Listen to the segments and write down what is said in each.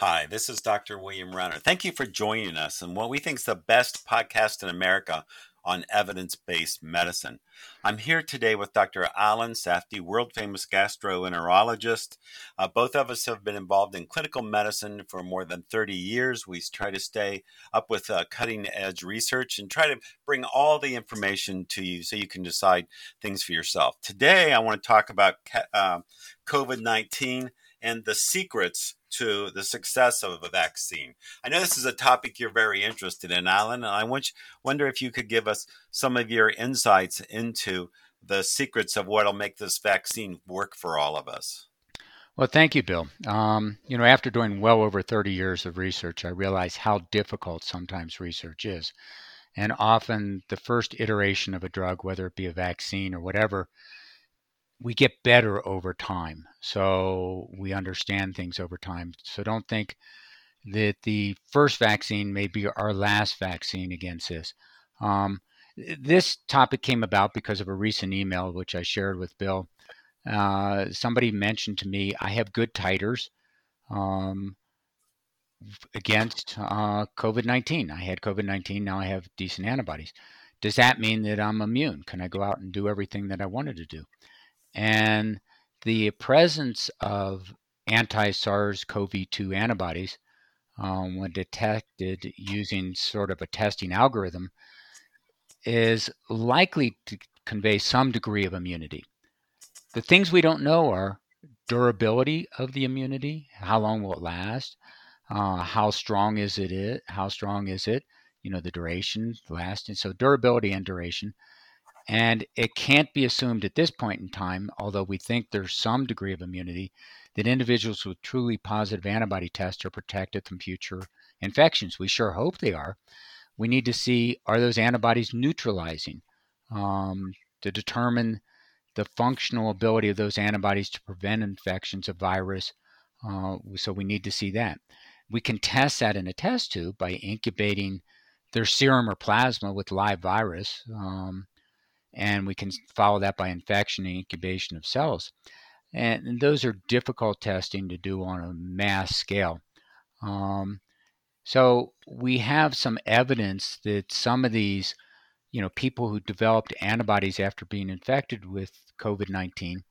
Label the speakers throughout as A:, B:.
A: Hi, this is Dr. William Renner. Thank you for joining us in what we think is the best podcast in America on evidence based medicine. I'm here today with Dr. Alan Safdi, world famous gastroenterologist. Uh, both of us have been involved in clinical medicine for more than 30 years. We try to stay up with uh, cutting edge research and try to bring all the information to you so you can decide things for yourself. Today, I want to talk about uh, COVID 19 and the secrets to the success of a vaccine. I know this is a topic you're very interested in, Alan, and I wonder if you could give us some of your insights into the secrets of what'll make this vaccine work for all of us.
B: Well, thank you, Bill. Um, you know, after doing well over 30 years of research, I realize how difficult sometimes research is. And often the first iteration of a drug, whether it be a vaccine or whatever, we get better over time. So we understand things over time. So don't think that the first vaccine may be our last vaccine against this. Um, this topic came about because of a recent email which I shared with Bill. Uh, somebody mentioned to me, I have good titers um, against uh, COVID 19. I had COVID 19, now I have decent antibodies. Does that mean that I'm immune? Can I go out and do everything that I wanted to do? And the presence of anti SARS CoV 2 antibodies, um, when detected using sort of a testing algorithm, is likely to convey some degree of immunity. The things we don't know are durability of the immunity, how long will it last, uh, how strong is it, how strong is it, you know, the duration, the lasting. So durability and duration. And it can't be assumed at this point in time, although we think there's some degree of immunity, that individuals with truly positive antibody tests are protected from future infections. We sure hope they are. We need to see are those antibodies neutralizing um, to determine the functional ability of those antibodies to prevent infections of virus. Uh, so we need to see that. We can test that in a test tube by incubating their serum or plasma with live virus. Um, and we can follow that by infection and incubation of cells. And those are difficult testing to do on a mass scale. Um, so we have some evidence that some of these, you know, people who developed antibodies after being infected with COVID-19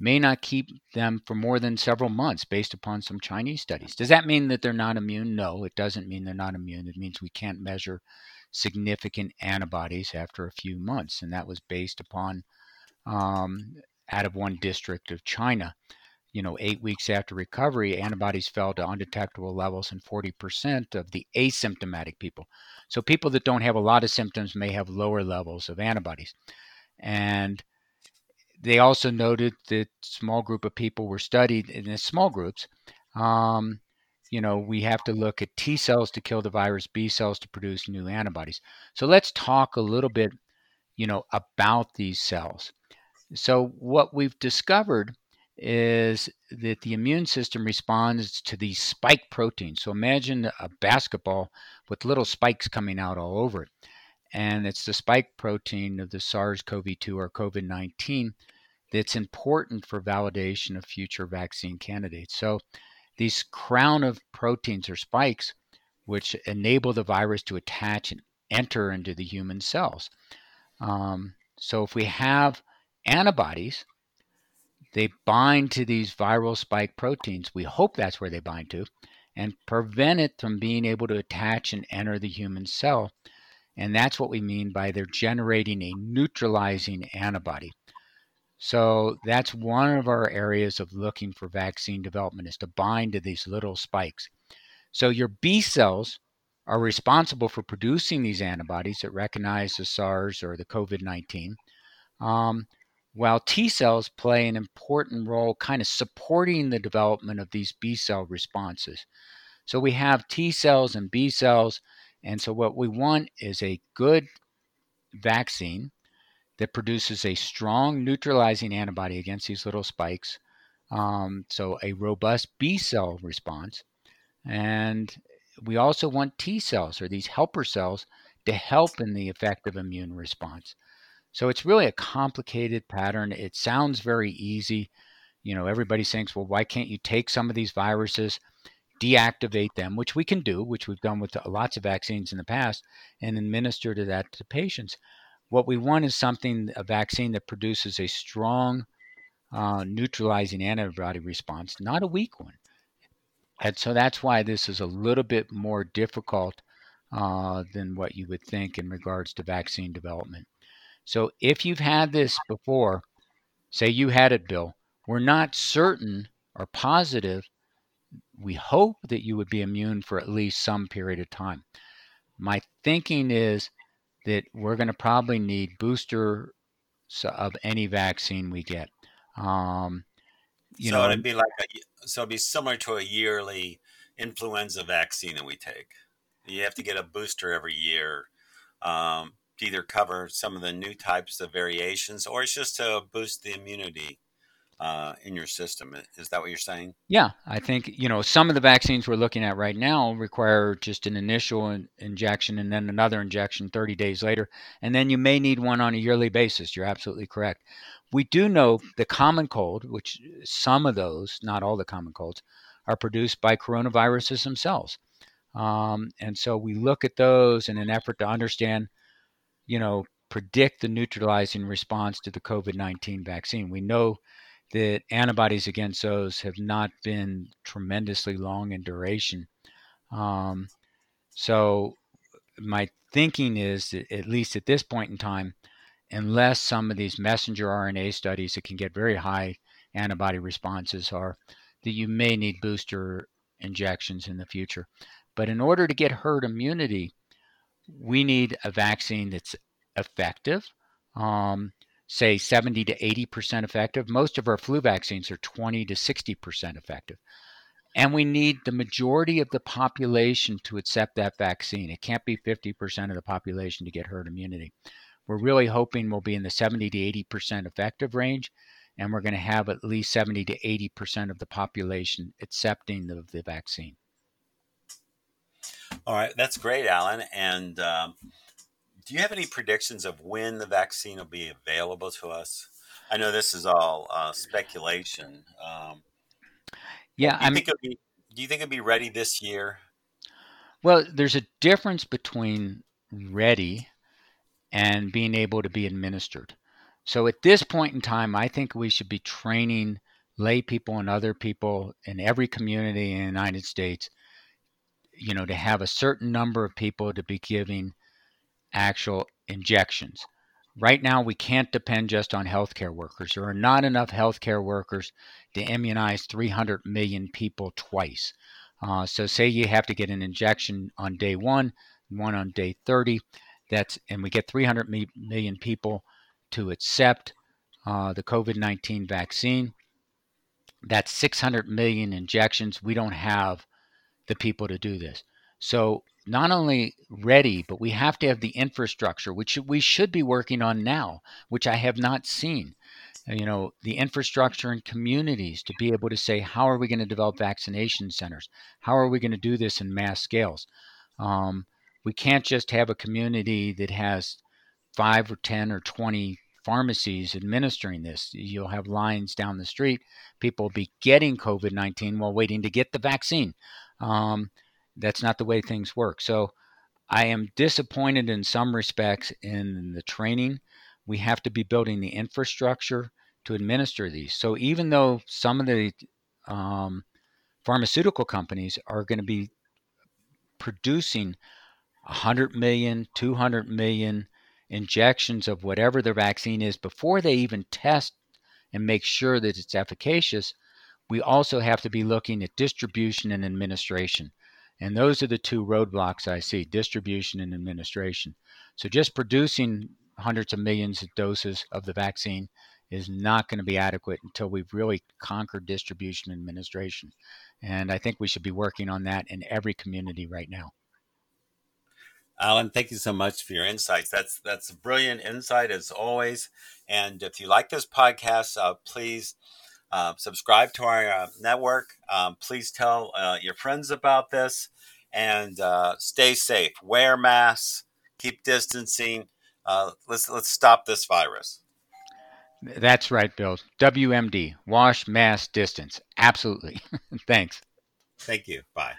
B: may not keep them for more than several months based upon some Chinese studies. Does that mean that they're not immune? No, it doesn't mean they're not immune. It means we can't measure significant antibodies after a few months, and that was based upon um, out of one district of China. You know, eight weeks after recovery, antibodies fell to undetectable levels in 40% of the asymptomatic people. So, people that don't have a lot of symptoms may have lower levels of antibodies. And they also noted that small group of people were studied in small groups um, you know, we have to look at T cells to kill the virus, B cells to produce new antibodies. So let's talk a little bit, you know, about these cells. So what we've discovered is that the immune system responds to these spike proteins. So imagine a basketball with little spikes coming out all over it. And it's the spike protein of the SARS CoV 2 or COVID 19 that's important for validation of future vaccine candidates. So these crown of proteins or spikes, which enable the virus to attach and enter into the human cells. Um, so if we have antibodies, they bind to these viral spike proteins. We hope that's where they bind to, and prevent it from being able to attach and enter the human cell. And that's what we mean by they're generating a neutralizing antibody. So that's one of our areas of looking for vaccine development is to bind to these little spikes. So your B cells are responsible for producing these antibodies that recognize the SARS or the COVID 19, um, while T cells play an important role kind of supporting the development of these B cell responses. So we have T cells and B cells, and so what we want is a good vaccine that produces a strong neutralizing antibody against these little spikes. Um, so a robust B cell response. And we also want T cells or these helper cells to help in the effective immune response. So it's really a complicated pattern. It sounds very easy. You know, everybody thinks, well, why can't you take some of these viruses, deactivate them, which we can do, which we've done with lots of vaccines in the past, and administer to that to patients. What we want is something, a vaccine that produces a strong uh, neutralizing antibody response, not a weak one. And so that's why this is a little bit more difficult uh, than what you would think in regards to vaccine development. So if you've had this before, say you had it, Bill, we're not certain or positive. We hope that you would be immune for at least some period of time. My thinking is that we're going to probably need booster of any vaccine we get. Um,
A: you so know, it'd be like a, so it'd be similar to a yearly influenza vaccine that we take. You have to get a booster every year um, to either cover some of the new types of variations, or it's just to boost the immunity uh, in your system. Is that what you're saying?
B: Yeah, I think you know some of the vaccines we're looking at right now require just an initial in- injection and then another injection 30 days later, and then you may need one on a yearly basis. You're absolutely correct. We do know the common cold, which some of those, not all the common colds, are produced by coronaviruses themselves. Um, and so we look at those in an effort to understand, you know, predict the neutralizing response to the COVID 19 vaccine. We know that antibodies against those have not been tremendously long in duration. Um, so my thinking is that at least at this point in time, unless some of these messenger RNA studies that can get very high antibody responses are, that you may need booster injections in the future. But in order to get herd immunity, we need a vaccine that's effective. Um, say 70 to 80% effective. Most of our flu vaccines are 20 to 60% effective. And we need the majority of the population to accept that vaccine. It can't be 50% of the population to get herd immunity. We're really hoping we'll be in the 70 to 80% effective range, and we're going to have at least 70 to 80% of the population accepting the, the vaccine.
A: All right, that's great, Alan. And um, do you have any predictions of when the vaccine will be available to us? I know this is all uh, speculation. Um,
B: yeah,
A: I mean, be, do you think it'll be ready this year?
B: Well, there's a difference between ready and being able to be administered. So at this point in time, I think we should be training lay people and other people in every community in the United States, you know, to have a certain number of people to be giving actual injections. Right now, we can't depend just on healthcare workers. There are not enough healthcare workers to immunize 300 million people twice. Uh, so, say you have to get an injection on day one, one on day 30. That's and we get 300 million people to accept uh, the COVID-19 vaccine. That's 600 million injections. We don't have the people to do this. So not only ready, but we have to have the infrastructure, which we should be working on now, which I have not seen. Uh, you know, the infrastructure in communities to be able to say, how are we going to develop vaccination centers? How are we going to do this in mass scales? Um, we can't just have a community that has five or 10 or 20 pharmacies administering this. You'll have lines down the street. People will be getting COVID 19 while waiting to get the vaccine. Um, that's not the way things work. So I am disappointed in some respects in the training. We have to be building the infrastructure to administer these. So even though some of the um, pharmaceutical companies are going to be producing 100 million, 200 million injections of whatever their vaccine is before they even test and make sure that it's efficacious, we also have to be looking at distribution and administration. And those are the two roadblocks I see distribution and administration. So just producing hundreds of millions of doses of the vaccine is not going to be adequate until we've really conquered distribution and administration. And I think we should be working on that in every community right now.
A: Alan, thank you so much for your insights. That's that's a brilliant insight as always. And if you like this podcast, uh, please uh, subscribe to our uh, network. Um, please tell uh, your friends about this and uh, stay safe. Wear masks, keep distancing. Uh, let's let's stop this virus.
B: That's right, Bill. WMD, wash, mask, distance. Absolutely. Thanks.
A: Thank you. Bye.